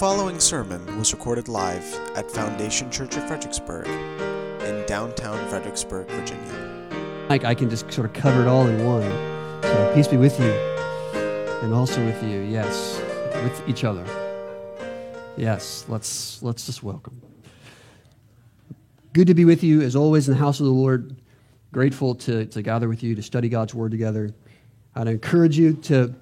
following sermon was recorded live at Foundation Church of Fredericksburg in downtown Fredericksburg, Virginia. Like I can just sort of cover it all in one. So peace be with you, and also with you. Yes, with each other. Yes, let's let's just welcome. Good to be with you as always in the house of the Lord. Grateful to, to gather with you to study God's word together. I'd encourage you to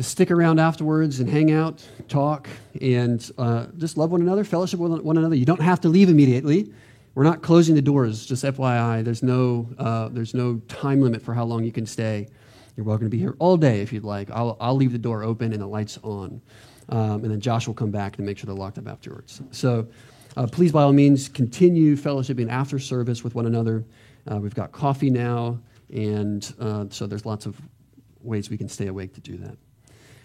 to stick around afterwards and hang out, talk, and uh, just love one another, fellowship with one another. You don't have to leave immediately. We're not closing the doors, just FYI. There's no, uh, there's no time limit for how long you can stay. You're welcome to be here all day if you'd like. I'll, I'll leave the door open and the lights on. Um, and then Josh will come back to make sure they're locked up afterwards. So uh, please, by all means, continue fellowshipping after service with one another. Uh, we've got coffee now, and uh, so there's lots of ways we can stay awake to do that.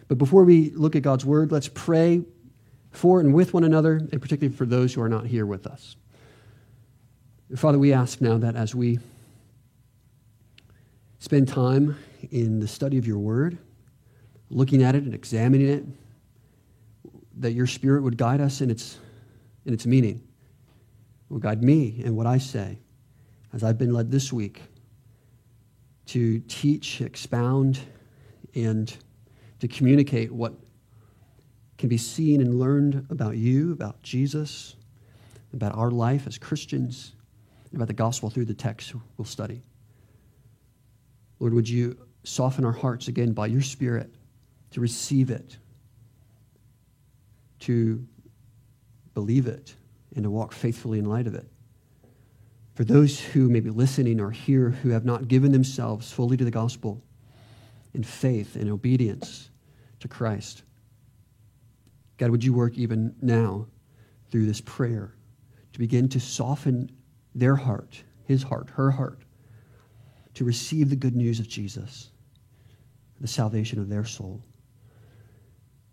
But before we look at God's word, let's pray for and with one another, and particularly for those who are not here with us. Father, we ask now that as we spend time in the study of your word, looking at it and examining it, that your spirit would guide us in its, in its meaning, will guide me in what I say as I've been led this week to teach, expound, and to communicate what can be seen and learned about you, about Jesus, about our life as Christians, about the gospel through the text we'll study. Lord, would you soften our hearts again by your Spirit to receive it, to believe it, and to walk faithfully in light of it. For those who may be listening or here who have not given themselves fully to the gospel in faith and obedience to Christ, God, would you work even now through this prayer to begin to soften their heart, his heart, her heart, to receive the good news of Jesus, the salvation of their soul.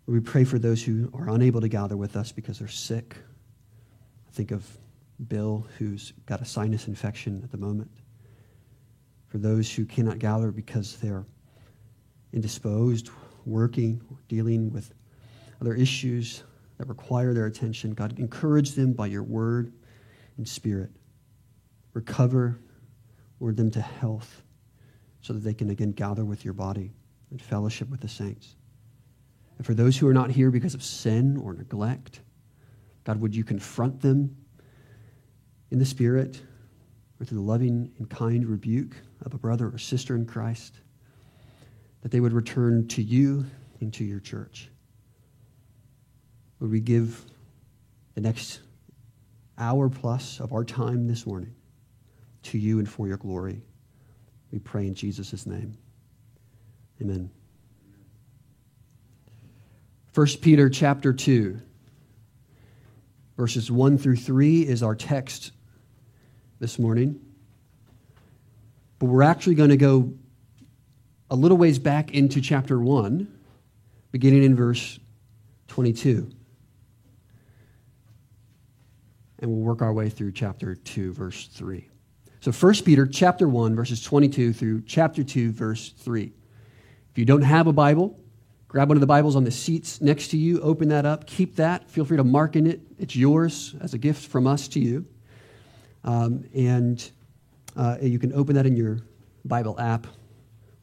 We pray for those who are unable to gather with us because they're sick. I Think of Bill, who's got a sinus infection at the moment. For those who cannot gather because they're indisposed, working, or dealing with other issues that require their attention, God, encourage them by your word and spirit. Recover, word them to health so that they can again gather with your body and fellowship with the saints. And for those who are not here because of sin or neglect, God, would you confront them in the Spirit or through the loving and kind rebuke of a brother or sister in Christ, that they would return to you and to your church? Would we give the next hour plus of our time this morning to you and for your glory? We pray in Jesus' name. Amen. 1 Peter chapter 2, verses 1 through 3 is our text this morning. But we're actually going to go a little ways back into chapter 1, beginning in verse 22. And we'll work our way through chapter 2, verse 3. So 1 Peter chapter 1, verses 22 through chapter 2, verse 3. If you don't have a Bible, Grab one of the Bibles on the seats next to you, open that up, keep that. Feel free to mark in it. It's yours as a gift from us to you. Um, and uh, you can open that in your Bible app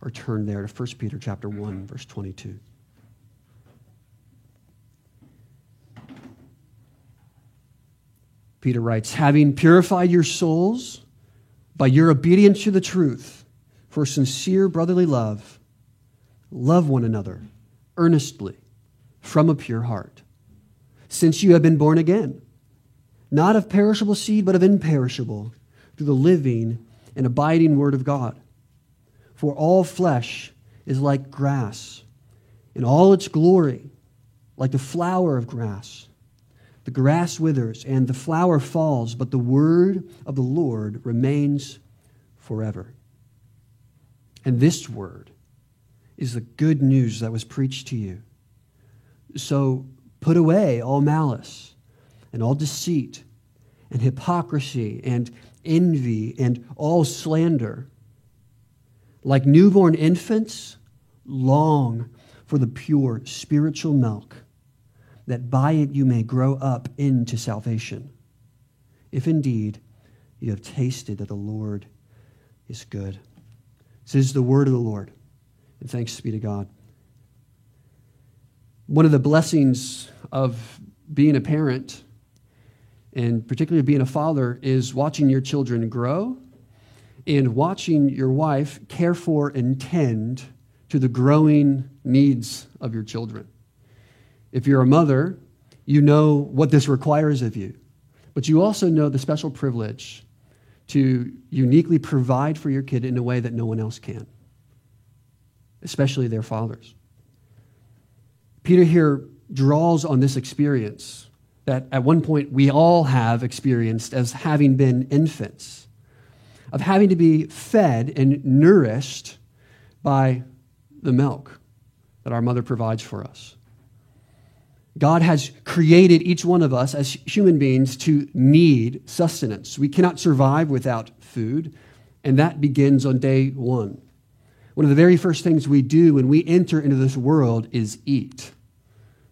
or turn there to 1 Peter chapter mm-hmm. 1, verse 22. Peter writes, having purified your souls by your obedience to the truth for sincere brotherly love, love one another earnestly from a pure heart, since you have been born again, not of perishable seed, but of imperishable, through the living and abiding word of God. For all flesh is like grass, in all its glory, like the flower of grass. The grass withers and the flower falls, but the word of the Lord remains forever. And this word is the good news that was preached to you. So put away all malice and all deceit and hypocrisy and envy and all slander. Like newborn infants, long for the pure spiritual milk that by it you may grow up into salvation. If indeed you have tasted that the Lord is good. This is the word of the Lord, and thanks be to God. One of the blessings of being a parent, and particularly being a father, is watching your children grow and watching your wife care for and tend to the growing needs of your children. If you're a mother, you know what this requires of you, but you also know the special privilege to uniquely provide for your kid in a way that no one else can, especially their fathers. Peter here draws on this experience that at one point we all have experienced as having been infants, of having to be fed and nourished by the milk that our mother provides for us. God has created each one of us as human beings to need sustenance. We cannot survive without food, and that begins on day one. One of the very first things we do when we enter into this world is eat.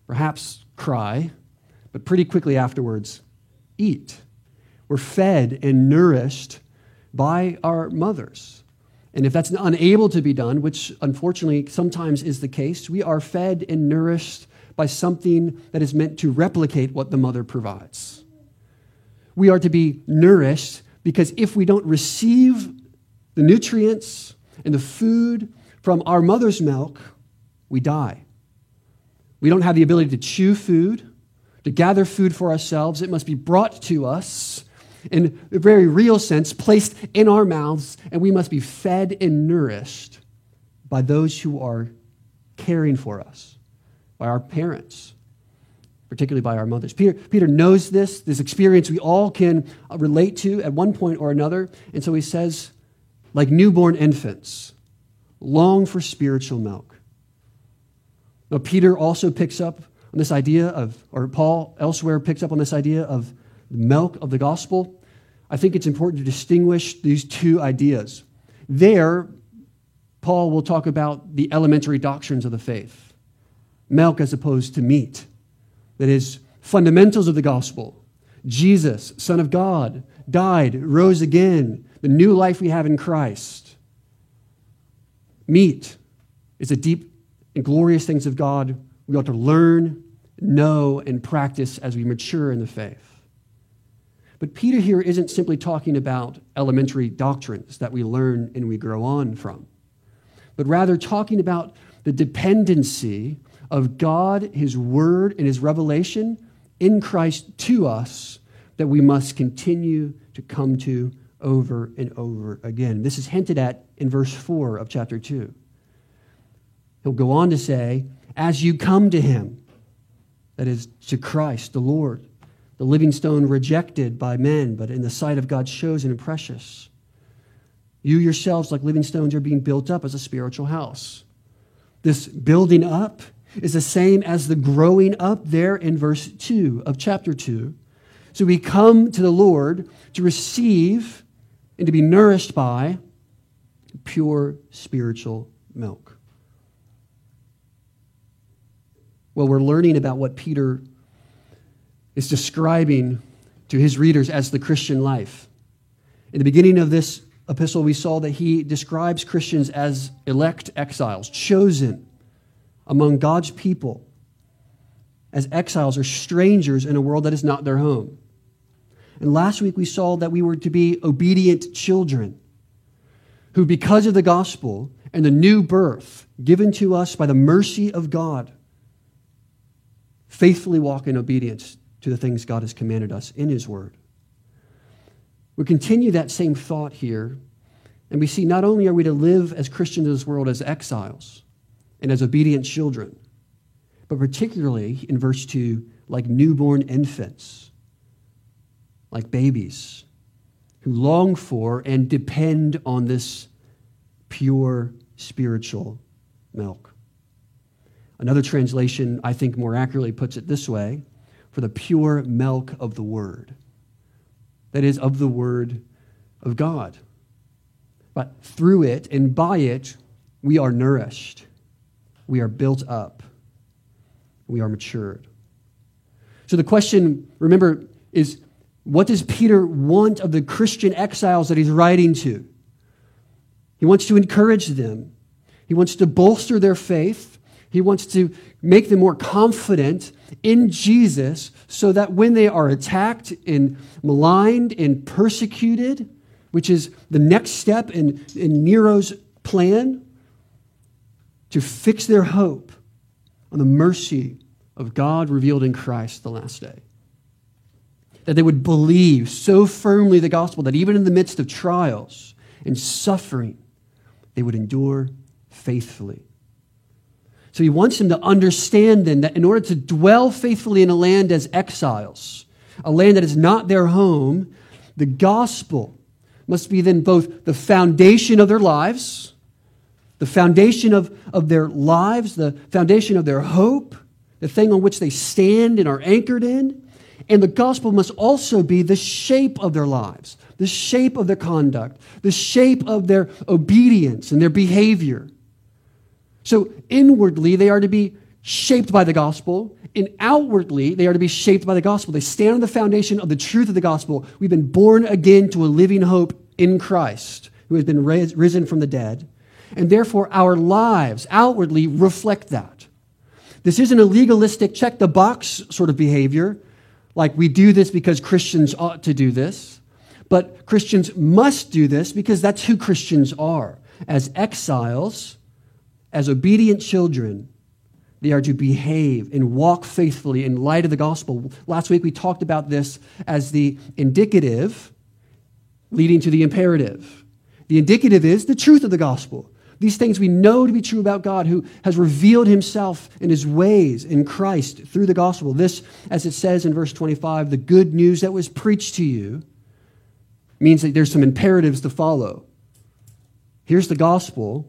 Perhaps cry, but pretty quickly afterwards, eat. We're fed and nourished by our mothers. And if that's unable to be done, which unfortunately sometimes is the case, we are fed and nourished by something that is meant to replicate what the mother provides. We are to be nourished because if we don't receive the nutrients and the food from our mother's milk, we die. We don't have the ability to chew food, to gather food for ourselves. It must be brought to us in a very real sense, placed in our mouths, and we must be fed and nourished by those who are caring for us by our parents, particularly by our mothers. Peter, Peter knows this, this experience we all can uh, relate to at one point or another. And so he says, like newborn infants, long for spiritual milk. Now, Peter also picks up on this idea of, or Paul elsewhere picks up on this idea of the milk of the gospel. I think it's important to distinguish these two ideas. There, Paul will talk about the elementary doctrines of the faith milk as opposed to meat. That is, fundamentals of the gospel. Jesus, Son of God, died, rose again, the new life we have in Christ. Meat is the deep and glorious things of God we ought to learn, know, and practice as we mature in the faith. But Peter here isn't simply talking about elementary doctrines that we learn and we grow on from, but rather talking about the dependency of God, His Word, and His revelation in Christ to us that we must continue to come to over and over again. This is hinted at in verse 4 of chapter 2. He'll go on to say, As you come to Him, that is, to Christ, the Lord, the living stone rejected by men, but in the sight of God chosen and precious. You yourselves, like living stones, are being built up as a spiritual house. This building up is the same as the growing up there in verse 2 of chapter 2. So we come to the Lord to receive and to be nourished by pure spiritual milk. Well, we're learning about what Peter is describing to his readers as the Christian life. In the beginning of this epistle, we saw that he describes Christians as elect exiles, chosen among God's people as exiles or strangers in a world that is not their home. And last week we saw that we were to be obedient children who, because of the gospel and the new birth given to us by the mercy of God, faithfully walk in obedience to the things God has commanded us in His Word. We continue that same thought here, and we see not only are we to live as Christians in this world as exiles, and as obedient children, but particularly in verse 2, like newborn infants, like babies who long for and depend on this pure spiritual milk. Another translation, I think, more accurately puts it this way for the pure milk of the Word. That is, of the Word of God. But through it and by it, we are nourished we are built up, we are matured. So the question, remember, is what does Peter want of the Christian exiles that he's writing to? He wants to encourage them, he wants to bolster their faith, he wants to make them more confident in Jesus so that when they are attacked and maligned and persecuted, which is the next step in, in Nero's plan, to fix their hope on the mercy of God revealed in Christ the last day. That they would believe so firmly the gospel that even in the midst of trials and suffering, they would endure faithfully. So he wants them to understand then that in order to dwell faithfully in a land as exiles, a land that is not their home, the gospel must be then both the foundation of their lives, the foundation of, of their lives, the foundation of their hope, the thing on which they stand and are anchored in. And the gospel must also be the shape of their lives, the shape of their conduct, the shape of their obedience and their behavior. So inwardly, they are to be shaped by the gospel, and outwardly, they are to be shaped by the gospel. They stand on the foundation of the truth of the gospel. We've been born again to a living hope in Christ, who has been risen from the dead. And therefore, our lives outwardly reflect that. This isn't a legalistic check the box sort of behavior, like we do this because Christians ought to do this. But Christians must do this because that's who Christians are. As exiles, as obedient children, they are to behave and walk faithfully in light of the gospel. Last week we talked about this as the indicative leading to the imperative. The indicative is the truth of the gospel. These things we know to be true about God who has revealed himself and his ways in Christ through the gospel. This, as it says in verse 25, the good news that was preached to you means that there's some imperatives to follow. Here's the gospel,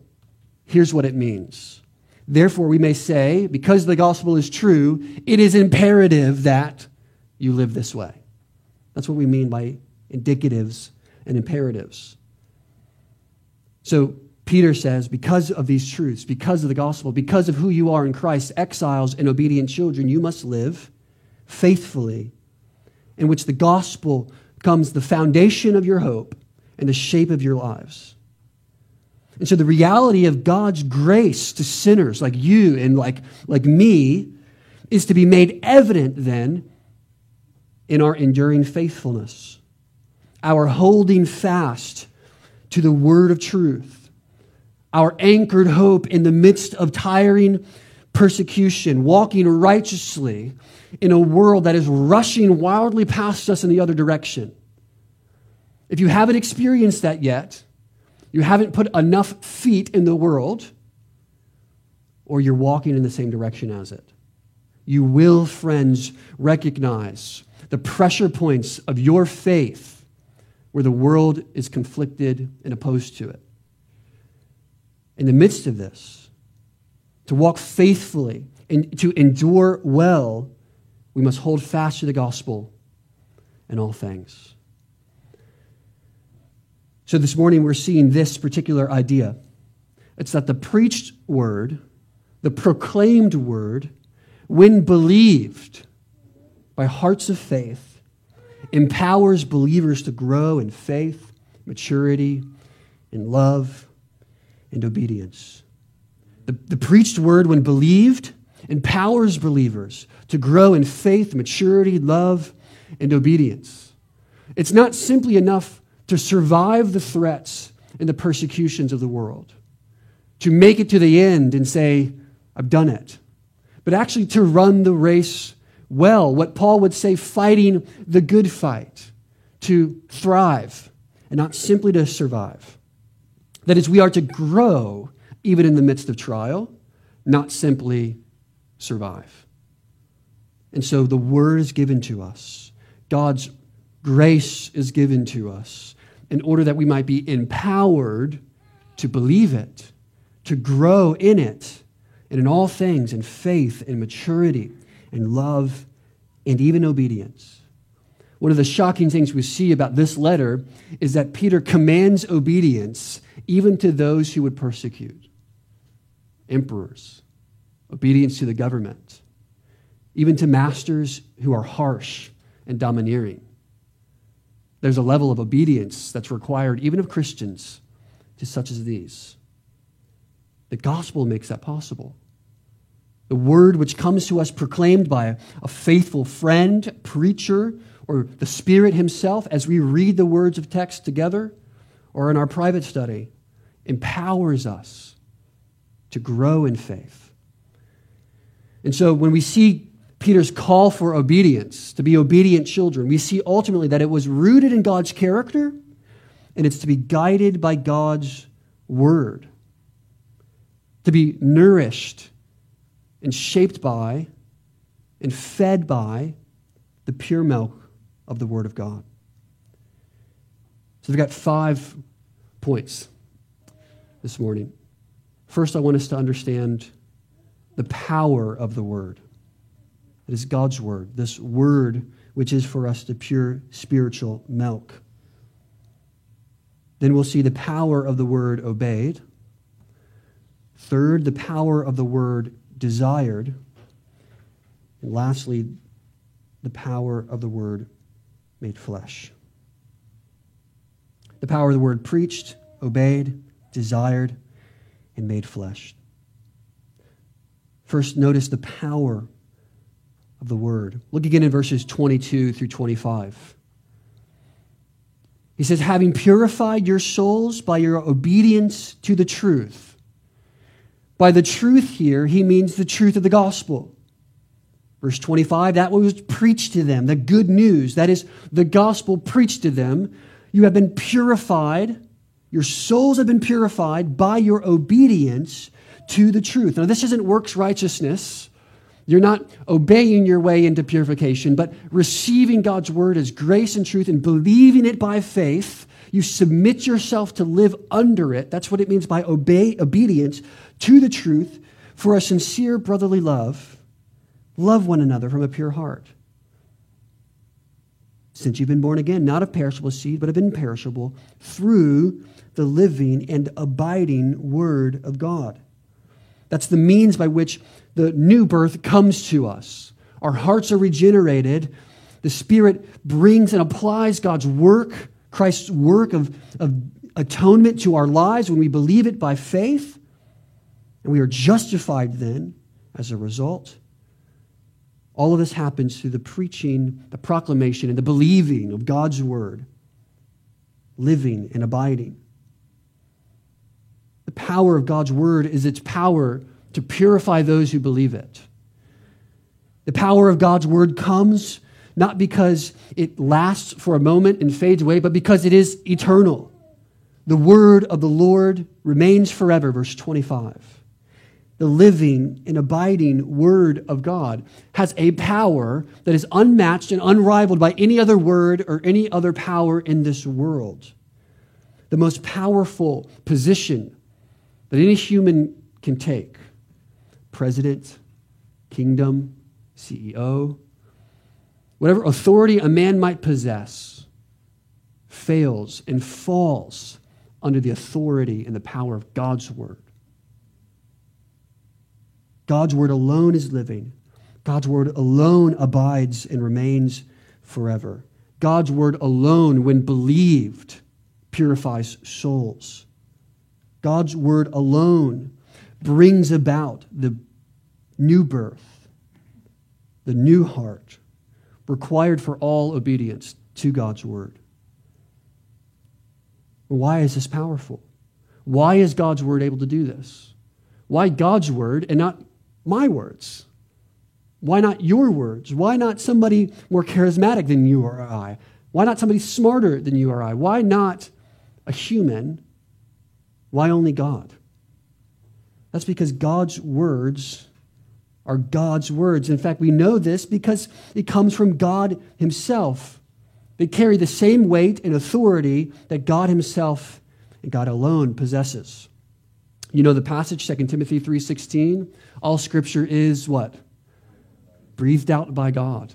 here's what it means. Therefore, we may say, because the gospel is true, it is imperative that you live this way. That's what we mean by indicatives and imperatives. So, Peter says, because of these truths, because of the gospel, because of who you are in Christ, exiles and obedient children, you must live faithfully, in which the gospel comes the foundation of your hope and the shape of your lives. And so the reality of God's grace to sinners like you and like, like me is to be made evident then in our enduring faithfulness, our holding fast to the word of truth our anchored hope in the midst of tiring persecution, walking righteously in a world that is rushing wildly past us in the other direction. If you haven't experienced that yet, you haven't put enough feet in the world, or you're walking in the same direction as it. You will, friends, recognize the pressure points of your faith where the world is conflicted and opposed to it in the midst of this, to walk faithfully and to endure well, we must hold fast to the gospel in all things. So this morning we're seeing this particular idea. It's that the preached word, the proclaimed word, when believed by hearts of faith, empowers believers to grow in faith, maturity, in love, and obedience. The, the preached word, when believed, empowers believers to grow in faith, maturity, love, and obedience. It's not simply enough to survive the threats and the persecutions of the world, to make it to the end and say, I've done it, but actually to run the race well, what Paul would say, fighting the good fight, to thrive and not simply to survive. That is, we are to grow even in the midst of trial, not simply survive. And so the word is given to us, God's grace is given to us in order that we might be empowered to believe it, to grow in it, and in all things, in faith and maturity and love and even obedience. One of the shocking things we see about this letter is that Peter commands obedience even to those who would persecute emperors, obedience to the government. even to masters who are harsh and domineering. There's a level of obedience that's required, even of Christians, to such as these. The gospel makes that possible. The word which comes to us proclaimed by a faithful friend, preacher, or the Spirit Himself as we read the words of text together or in our private study empowers us to grow in faith. And so when we see Peter's call for obedience, to be obedient children, we see ultimately that it was rooted in God's character and it's to be guided by God's word, to be nourished and shaped by and fed by the pure milk of the word of God. So we've got five points this morning. First, I want us to understand the power of the word. It is God's word, this word which is for us the pure spiritual milk. Then we'll see the power of the word obeyed. Third, the power of the word desired. And lastly, the power of the word made flesh. The power of the word preached, obeyed, desired, and made flesh. First, notice the power of the word. Look again in verses 22 through 25. He says, having purified your souls by your obedience to the truth. By the truth here, he means the truth of the gospel. Verse 25, that was preached to them, the good news, that is, the gospel preached to them. You have been purified, your souls have been purified by your obedience to the truth. Now, this isn't works righteousness. You're not obeying your way into purification, but receiving God's word as grace and truth and believing it by faith. You submit yourself to live under it. That's what it means by obey, obedience to the truth for a sincere brotherly love. Love one another from a pure heart. Since you've been born again, not of perishable seed, but of imperishable, through the living and abiding Word of God. That's the means by which the new birth comes to us. Our hearts are regenerated. The Spirit brings and applies God's work, Christ's work of, of atonement to our lives when we believe it by faith. And we are justified then as a result. All of this happens through the preaching, the proclamation, and the believing of God's word, living and abiding. The power of God's word is its power to purify those who believe it. The power of God's word comes not because it lasts for a moment and fades away, but because it is eternal. The word of the Lord remains forever, verse 25 the living and abiding Word of God, has a power that is unmatched and unrivaled by any other word or any other power in this world. The most powerful position that any human can take president, kingdom, CEO, whatever authority a man might possess, fails and falls under the authority and the power of God's Word. God's word alone is living. God's word alone abides and remains forever. God's word alone, when believed, purifies souls. God's word alone brings about the new birth, the new heart required for all obedience to God's word. Why is this powerful? Why is God's word able to do this? Why God's word and not my words? Why not your words? Why not somebody more charismatic than you or I? Why not somebody smarter than you or I? Why not a human? Why only God? That's because God's words are God's words. In fact, we know this because it comes from God Himself. They carry the same weight and authority that God Himself and God alone possesses. You know the passage 2 Timothy 3:16, all scripture is what? Breathed out by God.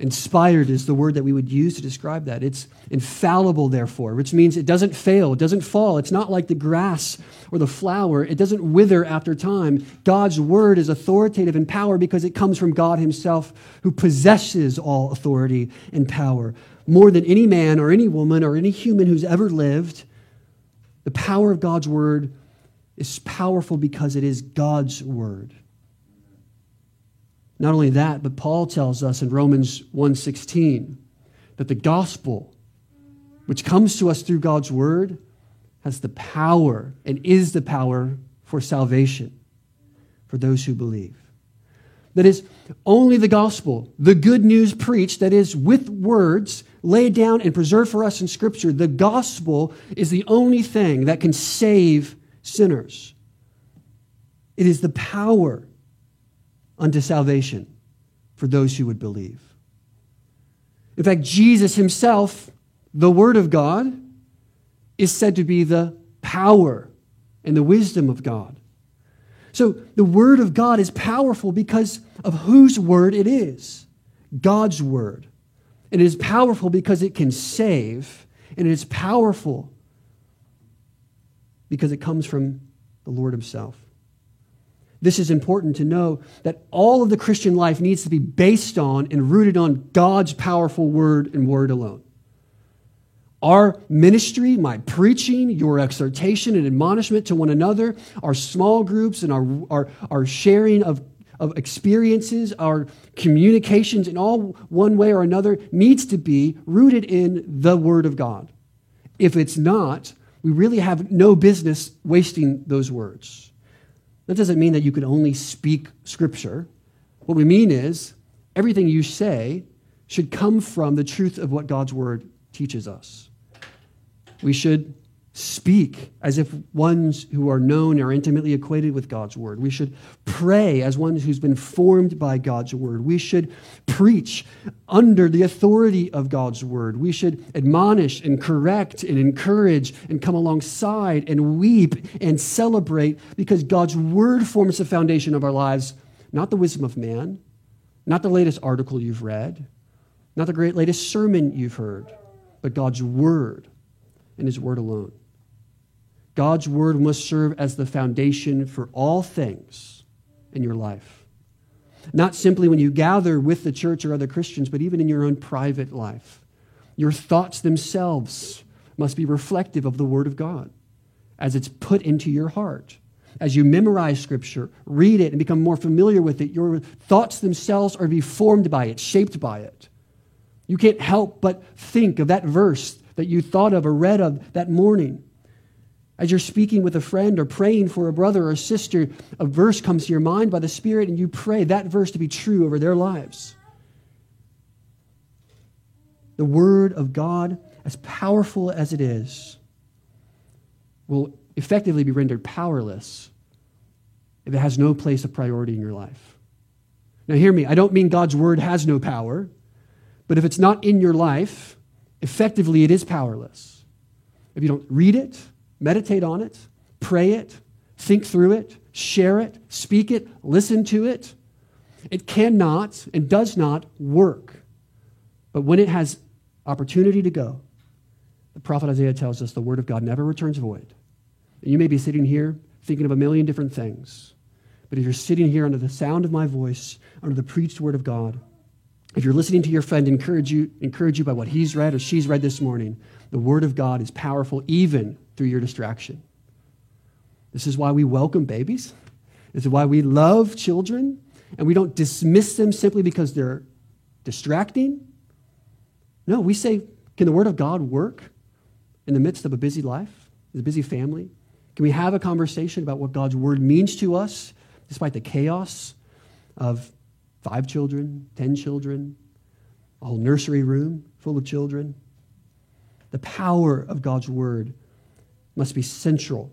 Inspired is the word that we would use to describe that. It's infallible, therefore, which means it doesn't fail, it doesn't fall. It's not like the grass or the flower, it doesn't wither after time. God's word is authoritative in power because it comes from God Himself, who possesses all authority and power. More than any man or any woman or any human who's ever lived, the power of God's word is powerful because it is God's word. Not only that, but Paul tells us in Romans 1:16 that the gospel which comes to us through God's word has the power and is the power for salvation for those who believe. That is only the gospel, the good news preached, that is with words laid down and preserved for us in Scripture. The gospel is the only thing that can save sinners. It is the power unto salvation for those who would believe. In fact, Jesus himself, the Word of God, is said to be the power and the wisdom of God. So the Word of God is powerful because of whose Word it is God's Word. And it is powerful because it can save, and it is powerful because it comes from the Lord Himself. This is important to know that all of the Christian life needs to be based on and rooted on God's powerful word and word alone. Our ministry, my preaching, your exhortation and admonishment to one another, our small groups and our, our, our sharing of, of experiences, our communications in all one way or another needs to be rooted in the Word of God. If it's not, we really have no business wasting those words. That doesn't mean that you could only speak Scripture. What we mean is everything you say should come from the truth of what God's Word teaches us. We should speak as if ones who are known are intimately acquainted with God's word. We should pray as one who's been formed by God's word. We should preach under the authority of God's word. We should admonish and correct and encourage and come alongside and weep and celebrate because God's word forms the foundation of our lives, not the wisdom of man, not the latest article you've read, not the great latest sermon you've heard, but God's word and his word alone. God's word must serve as the foundation for all things in your life. Not simply when you gather with the church or other Christians, but even in your own private life. Your thoughts themselves must be reflective of the word of God as it's put into your heart. As you memorize scripture, read it, and become more familiar with it, your thoughts themselves are to be formed by it, shaped by it. You can't help but think of that verse that you thought of or read of that morning as you're speaking with a friend or praying for a brother or sister, a verse comes to your mind by the Spirit and you pray that verse to be true over their lives. The Word of God, as powerful as it is, will effectively be rendered powerless if it has no place of priority in your life. Now, hear me. I don't mean God's Word has no power, but if it's not in your life, effectively it is powerless. If you don't read it, Meditate on it, pray it, think through it, share it, speak it, listen to it. It cannot and does not work. But when it has opportunity to go, the prophet Isaiah tells us the word of God never returns void. You may be sitting here thinking of a million different things, but if you're sitting here under the sound of my voice, under the preached word of God, if you're listening to your friend encourage you, encourage you by what he's read or she's read this morning, the word of God is powerful even through your distraction. This is why we welcome babies. This is why we love children, and we don't dismiss them simply because they're distracting. No, we say, can the Word of God work in the midst of a busy life, a busy family? Can we have a conversation about what God's Word means to us despite the chaos of five children, ten children, a whole nursery room full of children? The power of God's Word must be central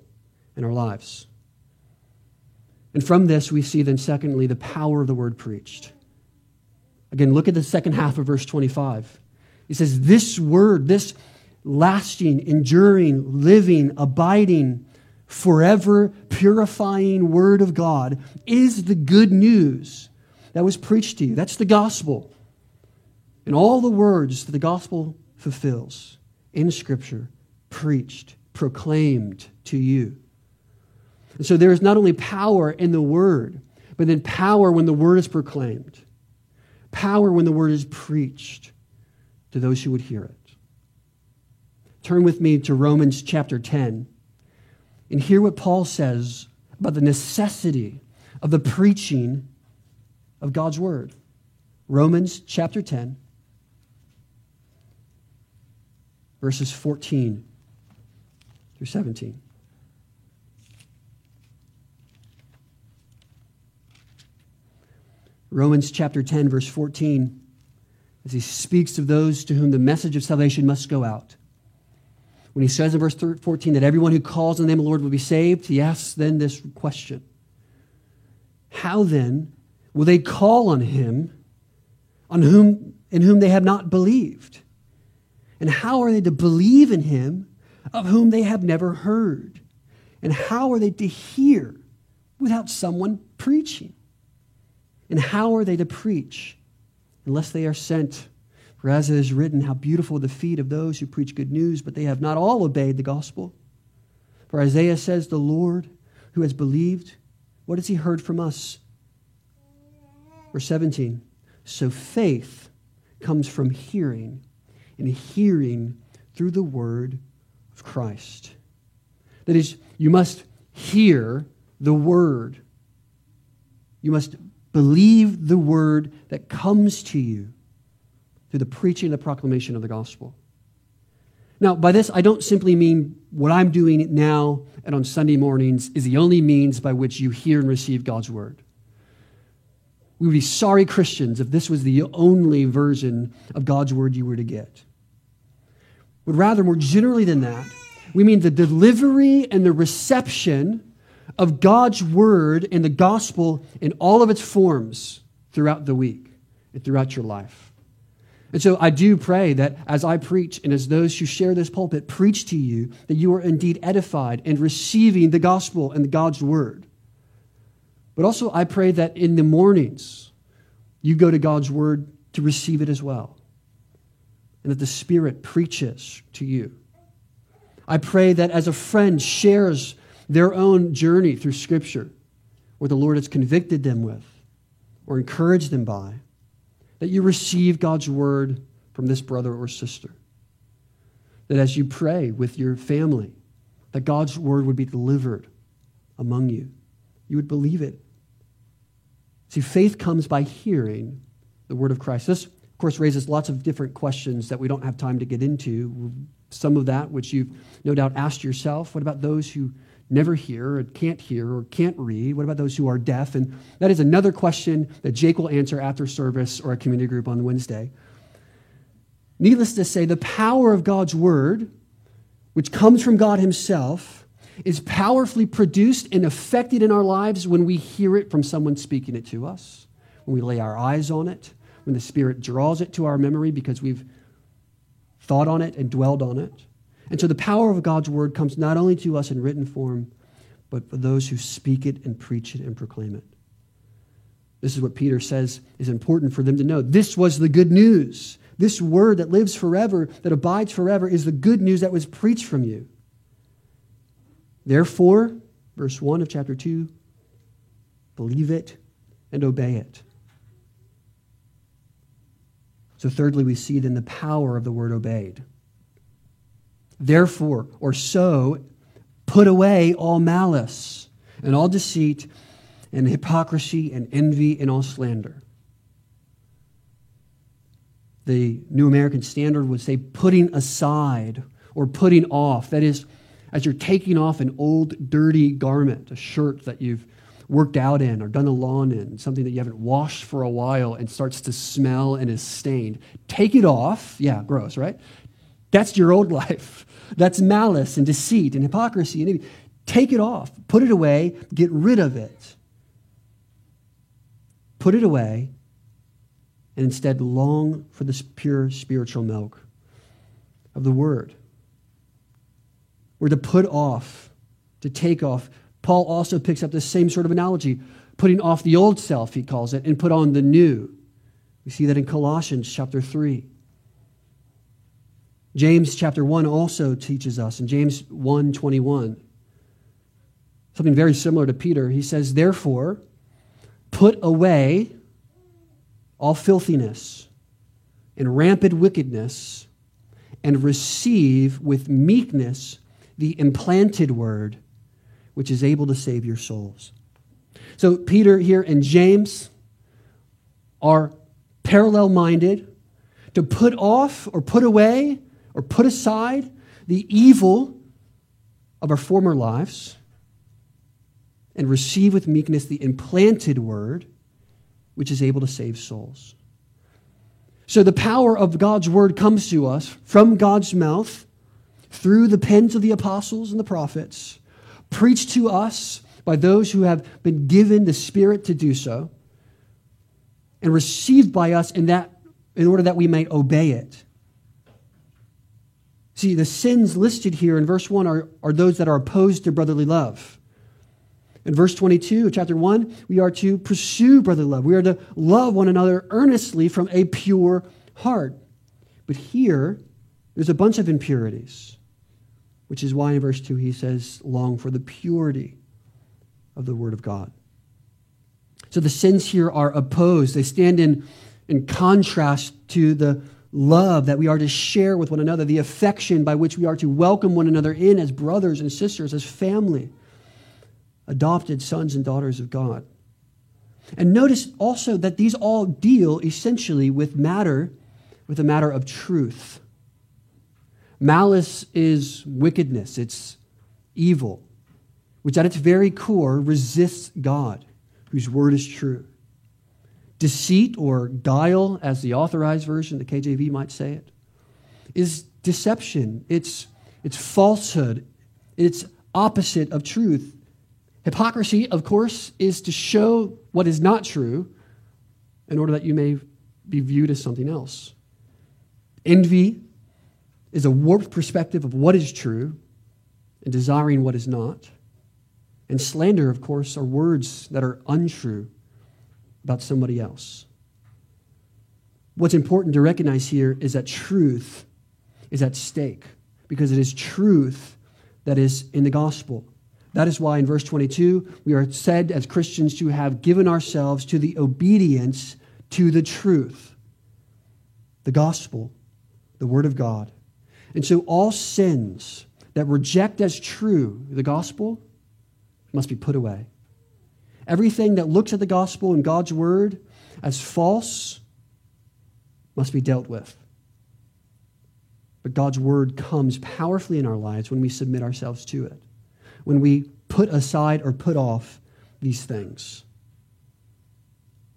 in our lives. And from this, we see then, secondly, the power of the word preached. Again, look at the second half of verse 25. He says, This word, this lasting, enduring, living, abiding, forever purifying word of God is the good news that was preached to you. That's the gospel. and all the words that the gospel fulfills in Scripture, preached, proclaimed to you. And so there is not only power in the word, but then power when the word is proclaimed, power when the word is preached to those who would hear it. Turn with me to Romans chapter 10 and hear what Paul says about the necessity of the preaching of God's word. Romans chapter 10, verses 14 through 17. Romans chapter 10, verse 14, as he speaks of those to whom the message of salvation must go out. When he says in verse 14 that everyone who calls on the name of the Lord will be saved, he asks then this question How then will they call on him on whom, in whom they have not believed? And how are they to believe in him of whom they have never heard? And how are they to hear without someone preaching? And how are they to preach unless they are sent? For as it is written, how beautiful the feet of those who preach good news, but they have not all obeyed the gospel. For Isaiah says, The Lord who has believed, what has he heard from us? Verse 17. So faith comes from hearing, and hearing through the word Christ. That is, you must hear the word. You must Believe the word that comes to you through the preaching and the proclamation of the gospel. Now, by this, I don't simply mean what I'm doing now and on Sunday mornings is the only means by which you hear and receive God's word. We would be sorry Christians if this was the only version of God's word you were to get. But rather, more generally than that, we mean the delivery and the reception of God's word and the gospel in all of its forms throughout the week and throughout your life. And so I do pray that as I preach and as those who share this pulpit preach to you, that you are indeed edified and receiving the gospel and God's word. But also, I pray that in the mornings, you go to God's word to receive it as well, and that the Spirit preaches to you. I pray that as a friend shares their own journey through Scripture, what the Lord has convicted them with or encouraged them by, that you receive God's word from this brother or sister. That as you pray with your family, that God's word would be delivered among you. You would believe it. See, faith comes by hearing the word of Christ. This, of course, raises lots of different questions that we don't have time to get into. Some of that, which you've no doubt asked yourself. What about those who never hear or can't hear or can't read? What about those who are deaf? And that is another question that Jake will answer after service or a community group on Wednesday. Needless to say, the power of God's word, which comes from God Himself, is powerfully produced and affected in our lives when we hear it from someone speaking it to us, when we lay our eyes on it, when the Spirit draws it to our memory because we've thought on it and dwelled on it. And so the power of God's word comes not only to us in written form, but for those who speak it and preach it and proclaim it. This is what Peter says is important for them to know. This was the good news. This word that lives forever, that abides forever, is the good news that was preached from you. Therefore, verse 1 of chapter 2, believe it and obey it. So, thirdly, we see then the power of the word obeyed. Therefore, or so, put away all malice and all deceit and hypocrisy and envy and all slander. The New American Standard would say putting aside or putting off. That is, as you're taking off an old, dirty garment, a shirt that you've worked out in or done the lawn in, something that you haven't washed for a while and starts to smell and is stained. Take it off. Yeah, gross, right? That's your old life. That's malice and deceit and hypocrisy. And take it off, put it away, get rid of it. Put it away, and instead long for the pure spiritual milk of the Word. We're to put off, to take off. Paul also picks up the same sort of analogy, putting off the old self, he calls it, and put on the new We see that in Colossians chapter 3. James chapter 1 also teaches us in James 1:21 something very similar to Peter. He says, "Therefore, put away all filthiness and rampant wickedness and receive with meekness the implanted word which is able to save your souls." So Peter here and James are parallel minded to put off or put away or put aside the evil of our former lives and receive with meekness the implanted word which is able to save souls. So the power of God's word comes to us from God's mouth through the pens of the apostles and the prophets, preached to us by those who have been given the Spirit to do so, and received by us in, that, in order that we may obey it. See, the sins listed here in verse 1 are, are those that are opposed to brotherly love. In verse 22 of chapter 1, we are to pursue brotherly love. We are to love one another earnestly from a pure heart. But here, there's a bunch of impurities, which is why in verse 2 he says, long for the purity of the Word of God. So the sins here are opposed. They stand in, in contrast to the love that we are to share with one another, the affection by which we are to welcome one another in as brothers and sisters, as family, adopted sons and daughters of God. And notice also that these all deal essentially with matter, with a matter of truth. Malice is wickedness, it's evil, which at its very core resists God, whose word is true deceit or guile, as the authorized version, the KJV might say it, is deception. It's, it's falsehood. It's opposite of truth. Hypocrisy, of course, is to show what is not true in order that you may be viewed as something else. Envy is a warped perspective of what is true and desiring what is not. And slander, of course, are words that are untrue about somebody else. What's important to recognize here is that truth is at stake because it is truth that is in the gospel. That is why in verse 22, we are said as Christians to have given ourselves to the obedience to the truth, the gospel, the word of God. And so all sins that reject as true the gospel must be put away. Everything that looks at the gospel and God's word as false must be dealt with. But God's word comes powerfully in our lives when we submit ourselves to it, when we put aside or put off these things.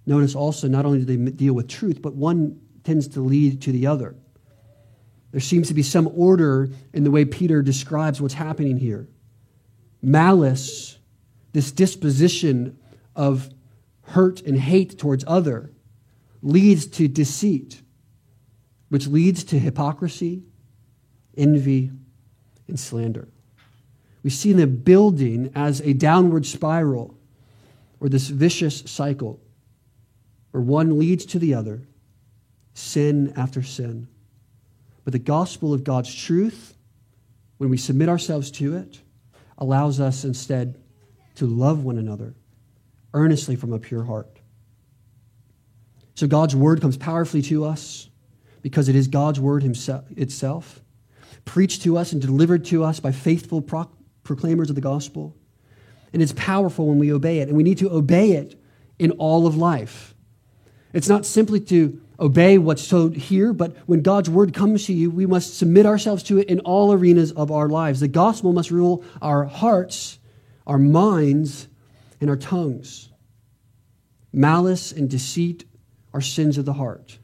Notice also, not only do they deal with truth, but one tends to lead to the other. There seems to be some order in the way Peter describes what's happening here. Malice this disposition of hurt and hate towards other leads to deceit, which leads to hypocrisy, envy, and slander. We see them building as a downward spiral or this vicious cycle where one leads to the other, sin after sin. But the gospel of God's truth, when we submit ourselves to it, allows us instead to love one another earnestly from a pure heart. So God's word comes powerfully to us because it is God's word himself, itself, preached to us and delivered to us by faithful pro- proclaimers of the gospel. And it's powerful when we obey it. And we need to obey it in all of life. It's not simply to obey what's told here, but when God's word comes to you, we must submit ourselves to it in all arenas of our lives. The gospel must rule our hearts our minds, and our tongues. Malice and deceit are sins of the heart.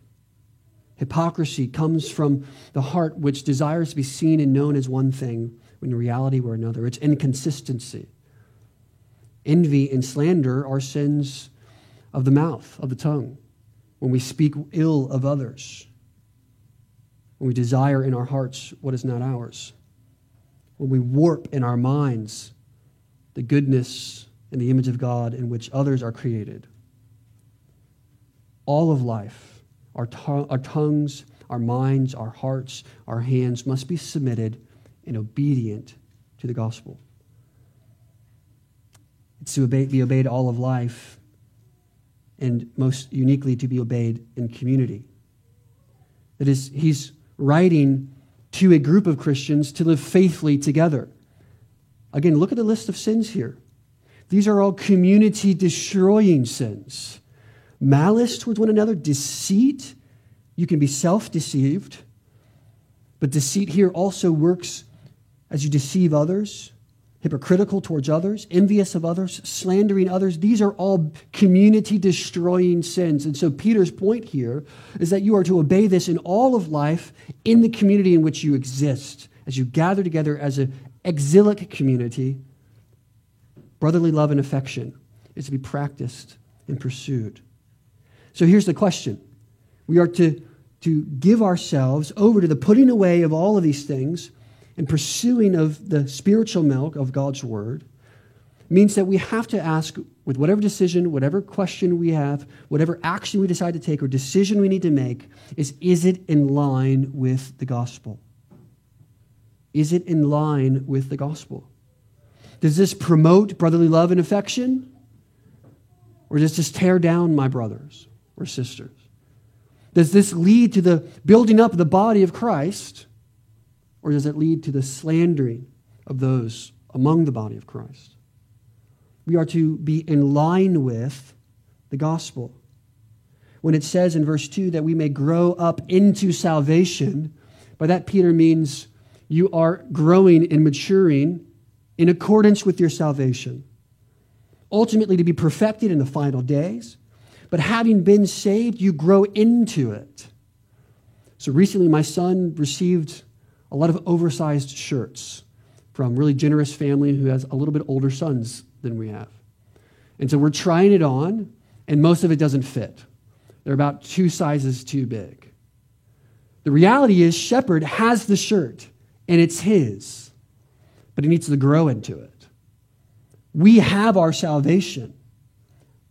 Hypocrisy comes from the heart which desires to be seen and known as one thing when in reality we're another. It's inconsistency. Envy and slander are sins of the mouth, of the tongue, when we speak ill of others, when we desire in our hearts what is not ours, when we warp in our minds the goodness and the image of God in which others are created. All of life our, to- our tongues, our minds, our hearts, our hands must be submitted and obedient to the gospel. It's to obey, be obeyed all of life, and most uniquely to be obeyed in community. That is, he's writing to a group of Christians to live faithfully together. Again, look at the list of sins here. These are all community destroying sins malice towards one another, deceit. You can be self deceived, but deceit here also works as you deceive others, hypocritical towards others, envious of others, slandering others. These are all community destroying sins. And so Peter's point here is that you are to obey this in all of life in the community in which you exist, as you gather together as an exilic community. Brotherly love and affection is to be practiced and pursued. So here's the question we are to, to give ourselves over to the putting away of all of these things and pursuing of the spiritual milk of God's word means that we have to ask with whatever decision, whatever question we have, whatever action we decide to take or decision we need to make is is it in line with the gospel? Is it in line with the gospel? Does this promote brotherly love and affection? Or does this tear down my brothers or sisters? Does this lead to the building up of the body of Christ? Or does it lead to the slandering of those among the body of Christ? We are to be in line with the gospel. When it says in verse 2 that we may grow up into salvation, by that Peter means you are growing and maturing in accordance with your salvation. Ultimately, to be perfected in the final days. But having been saved, you grow into it. So recently, my son received a lot of oversized shirts from really generous family who has a little bit older sons than we have. And so we're trying it on, and most of it doesn't fit. They're about two sizes too big. The reality is, Shepherd has the shirt, and it's his, but he needs to grow into it. We have our salvation.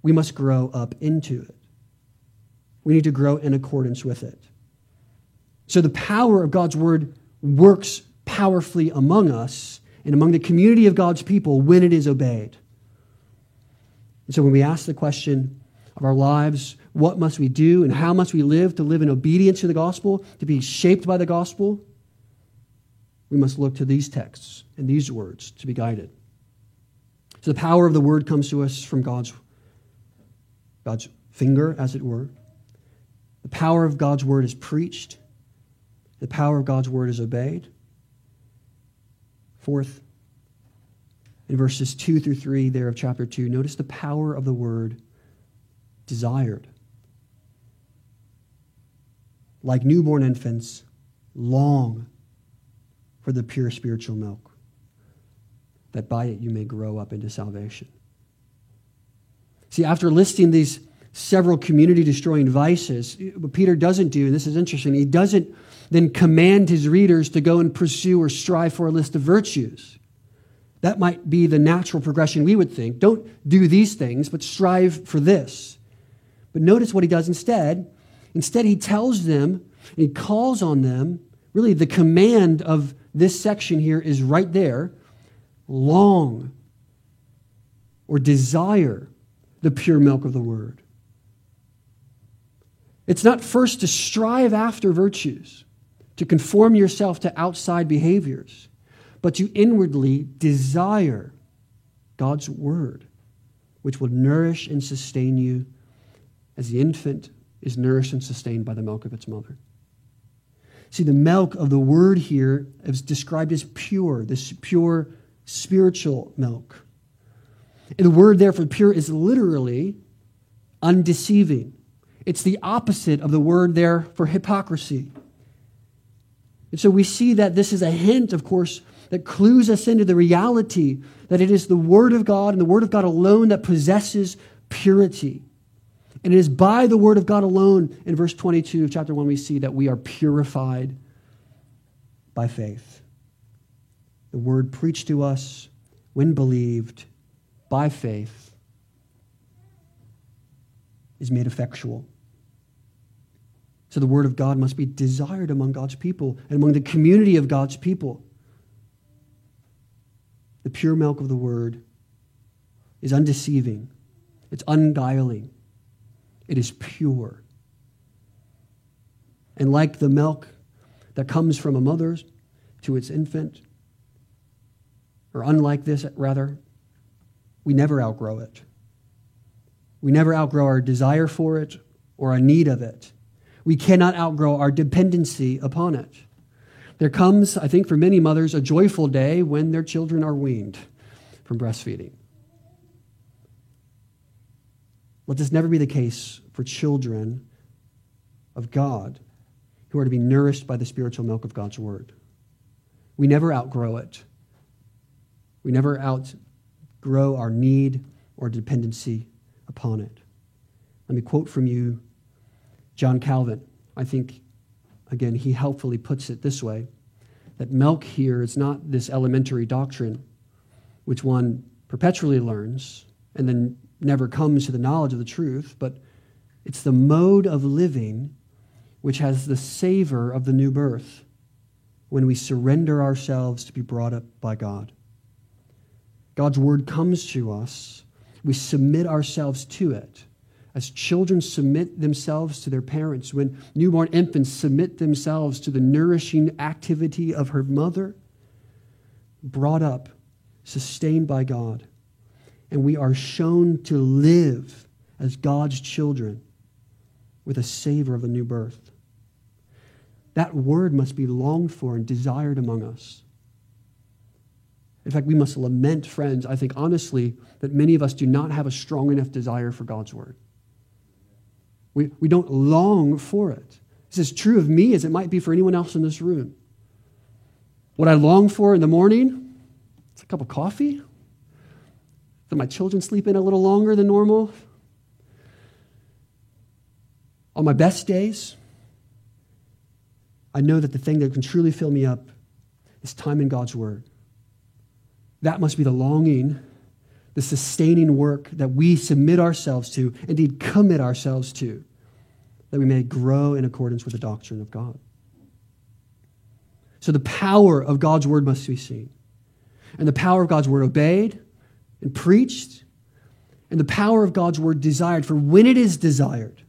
We must grow up into it. We need to grow in accordance with it. So the power of God's word works powerfully among us and among the community of God's people when it is obeyed. And so when we ask the question of our lives, what must we do and how must we live to live in obedience to the gospel, to be shaped by the gospel, we must look to these texts and these words to be guided. So the power of the word comes to us from God's, God's finger, as it were. The power of God's word is preached the power of God's word is obeyed. Fourth, in verses 2 through 3 there of chapter 2, notice the power of the word desired. Like newborn infants, long for the pure spiritual milk, that by it you may grow up into salvation. See, after listing these several community destroying vices, what Peter doesn't do, and this is interesting, he doesn't then command his readers to go and pursue or strive for a list of virtues. That might be the natural progression we would think. Don't do these things, but strive for this. But notice what he does instead. Instead, he tells them, he calls on them. Really, the command of this section here is right there long or desire the pure milk of the word. It's not first to strive after virtues to conform yourself to outside behaviors, but to inwardly desire God's word, which will nourish and sustain you as the infant is nourished and sustained by the milk of its mother. See, the milk of the word here is described as pure, this pure spiritual milk. And the word there for pure is literally undeceiving. It's the opposite of the word there for hypocrisy. And so we see that this is a hint, of course, that clues us into the reality that it is the Word of God and the Word of God alone that possesses purity. And it is by the Word of God alone, in verse 22 of chapter 1, we see that we are purified by faith. The Word preached to us when believed by faith is made effectual. So the word of God must be desired among God's people and among the community of God's people. The pure milk of the word is undeceiving, it's unguiling, it is pure. And like the milk that comes from a mother to its infant, or unlike this, rather, we never outgrow it. We never outgrow our desire for it or our need of it. We cannot outgrow our dependency upon it. There comes, I think, for many mothers, a joyful day when their children are weaned from breastfeeding. Let this never be the case for children of God who are to be nourished by the spiritual milk of God's word. We never outgrow it. We never outgrow our need or dependency upon it. Let me quote from you John Calvin. I think, again, he helpfully puts it this way that milk here is not this elementary doctrine which one perpetually learns and then never comes to the knowledge of the truth, but it's the mode of living which has the savor of the new birth when we surrender ourselves to be brought up by God. God's word comes to us, we submit ourselves to it as children submit themselves to their parents, when newborn infants submit themselves to the nourishing activity of her mother, brought up, sustained by God, and we are shown to live as God's children with a savor of a new birth. That word must be longed for and desired among us. In fact, we must lament, friends, I think honestly, that many of us do not have a strong enough desire for God's word. We, we don't long for it. This is true of me as it might be for anyone else in this room. What I long for in the morning, it's a cup of coffee. That my children sleep in a little longer than normal. On my best days, I know that the thing that can truly fill me up is time in God's Word. That must be the longing the sustaining work that we submit ourselves to, indeed commit ourselves to, that we may grow in accordance with the doctrine of God. So the power of God's word must be seen, and the power of God's word obeyed and preached, and the power of God's word desired. For when it is desired,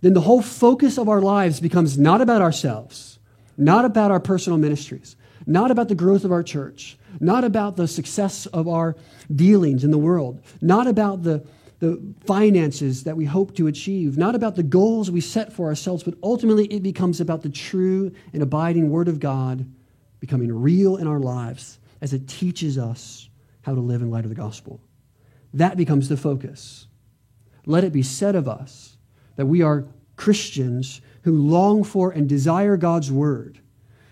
then the whole focus of our lives becomes not about ourselves, not about our personal ministries, not about the growth of our church, not about the success of our dealings in the world, not about the, the finances that we hope to achieve, not about the goals we set for ourselves, but ultimately it becomes about the true and abiding Word of God becoming real in our lives as it teaches us how to live in light of the gospel. That becomes the focus. Let it be said of us that we are Christians who long for and desire God's Word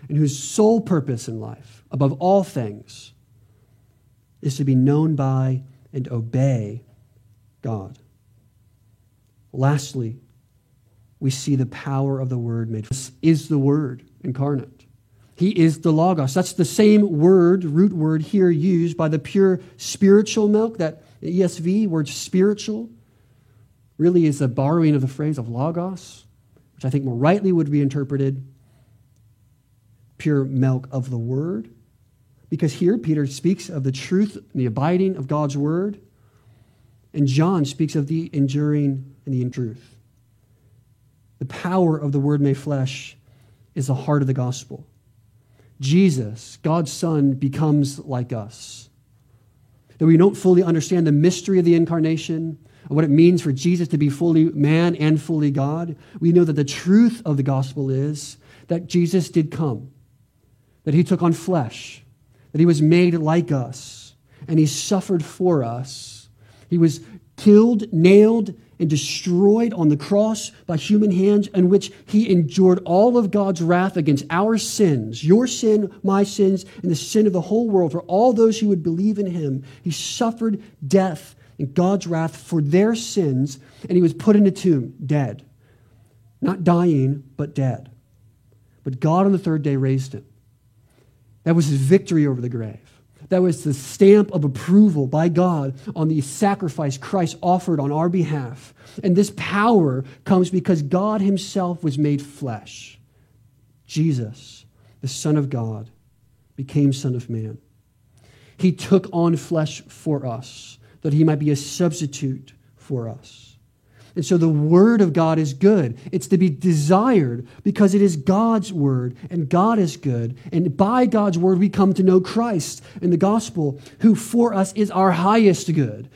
and whose sole purpose in life, above all things, is to be known by and obey God. Lastly, we see the power of the Word made. This is the Word incarnate. He is the Logos. That's the same word, root word here used by the pure spiritual milk, that ESV word spiritual, really is a borrowing of the phrase of Logos, which I think more rightly would be interpreted pure milk of the word. Because here Peter speaks of the truth and the abiding of God's word, and John speaks of the enduring and the truth. The power of the word made flesh is the heart of the gospel. Jesus, God's Son, becomes like us. That we don't fully understand the mystery of the incarnation, and what it means for Jesus to be fully man and fully God, we know that the truth of the gospel is that Jesus did come that he took on flesh, that he was made like us, and he suffered for us. He was killed, nailed, and destroyed on the cross by human hands, in which he endured all of God's wrath against our sins, your sin, my sins, and the sin of the whole world, for all those who would believe in him. He suffered death and God's wrath for their sins, and he was put in a tomb, dead. Not dying, but dead. But God on the third day raised him. That was his victory over the grave. That was the stamp of approval by God on the sacrifice Christ offered on our behalf. And this power comes because God Himself was made flesh. Jesus, the Son of God, became Son of Man. He took on flesh for us, that He might be a substitute for us. And so the Word of God is good. It's to be desired because it is God's Word, and God is good. And by God's Word, we come to know Christ in the gospel, who for us is our highest good.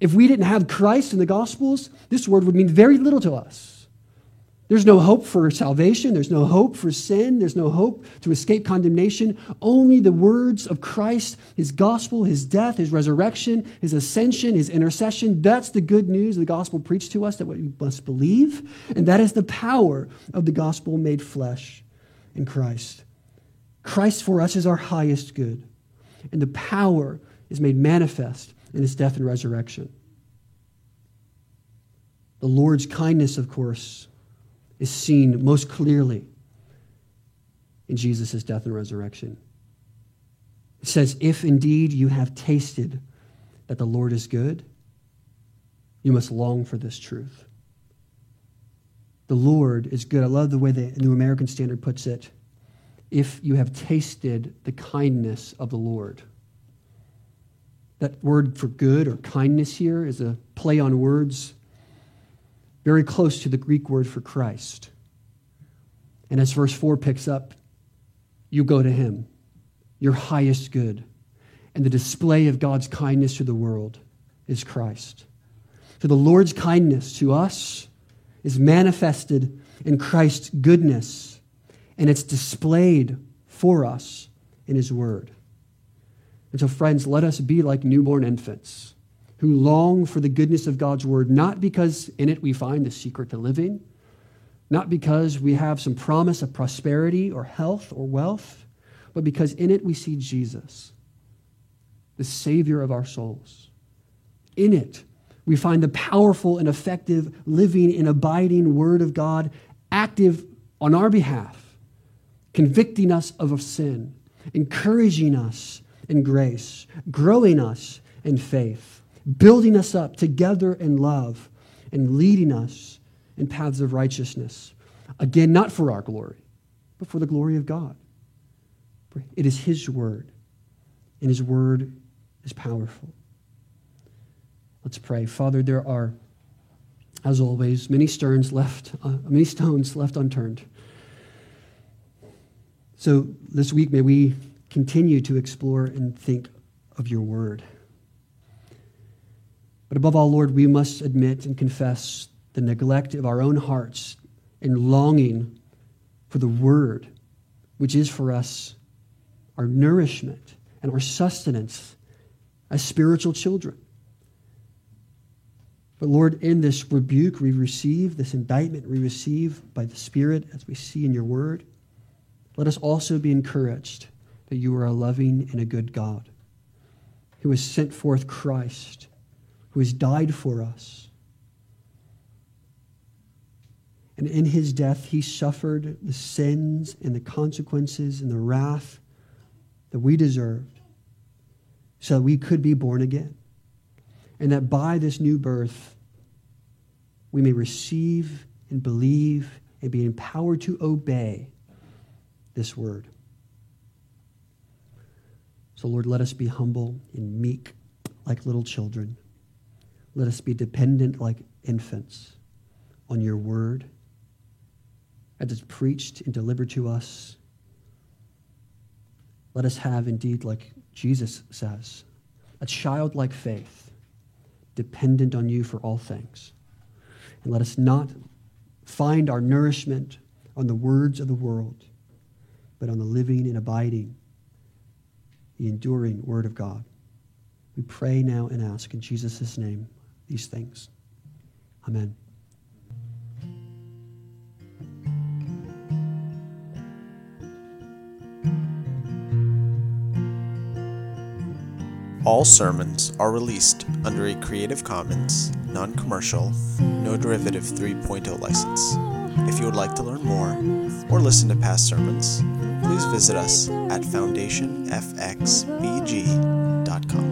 If we didn't have Christ in the Gospels, this Word would mean very little to us. There's no hope for salvation. There's no hope for sin. There's no hope to escape condemnation. Only the words of Christ, his gospel, his death, his resurrection, his ascension, his intercession. That's the good news the gospel preached to us that we must believe. And that is the power of the gospel made flesh in Christ. Christ for us is our highest good. And the power is made manifest in his death and resurrection. The Lord's kindness, of course, is seen most clearly in Jesus' death and resurrection. It says, If indeed you have tasted that the Lord is good, you must long for this truth. The Lord is good. I love the way the New American Standard puts it. If you have tasted the kindness of the Lord. That word for good or kindness here is a play on words very close to the Greek word for Christ. And as verse 4 picks up, you go to him, your highest good. And the display of God's kindness to the world is Christ. So the Lord's kindness to us is manifested in Christ's goodness, and it's displayed for us in his word. And so, friends, let us be like newborn infants who long for the goodness of God's word, not because in it we find the secret to living, not because we have some promise of prosperity or health or wealth, but because in it we see Jesus, the Savior of our souls. In it, we find the powerful and effective living and abiding Word of God active on our behalf, convicting us of sin, encouraging us in grace, growing us in faith building us up together in love and leading us in paths of righteousness. Again, not for our glory, but for the glory of God. It is His word, and His word is powerful. Let's pray. Father, there are, as always, many stones left, uh, many stones left unturned. So this week, may we continue to explore and think of your word. But above all, Lord, we must admit and confess the neglect of our own hearts and longing for the Word, which is for us our nourishment and our sustenance as spiritual children. But Lord, in this rebuke we receive, this indictment we receive by the Spirit as we see in your Word, let us also be encouraged that you are a loving and a good God who has sent forth Christ who has died for us. And in his death, he suffered the sins and the consequences and the wrath that we deserved so that we could be born again. And that by this new birth, we may receive and believe and be empowered to obey this word. So, Lord, let us be humble and meek like little children. Let us be dependent like infants on your word as it's preached and delivered to us. Let us have, indeed, like Jesus says, a childlike faith, dependent on you for all things. And let us not find our nourishment on the words of the world, but on the living and abiding, the enduring Word of God. We pray now and ask in Jesus' name these things. Amen. All sermons are released under a Creative Commons, non commercial, no derivative 3.0 license. If you would like to learn more or listen to past sermons, please visit us at foundationfxbg.com.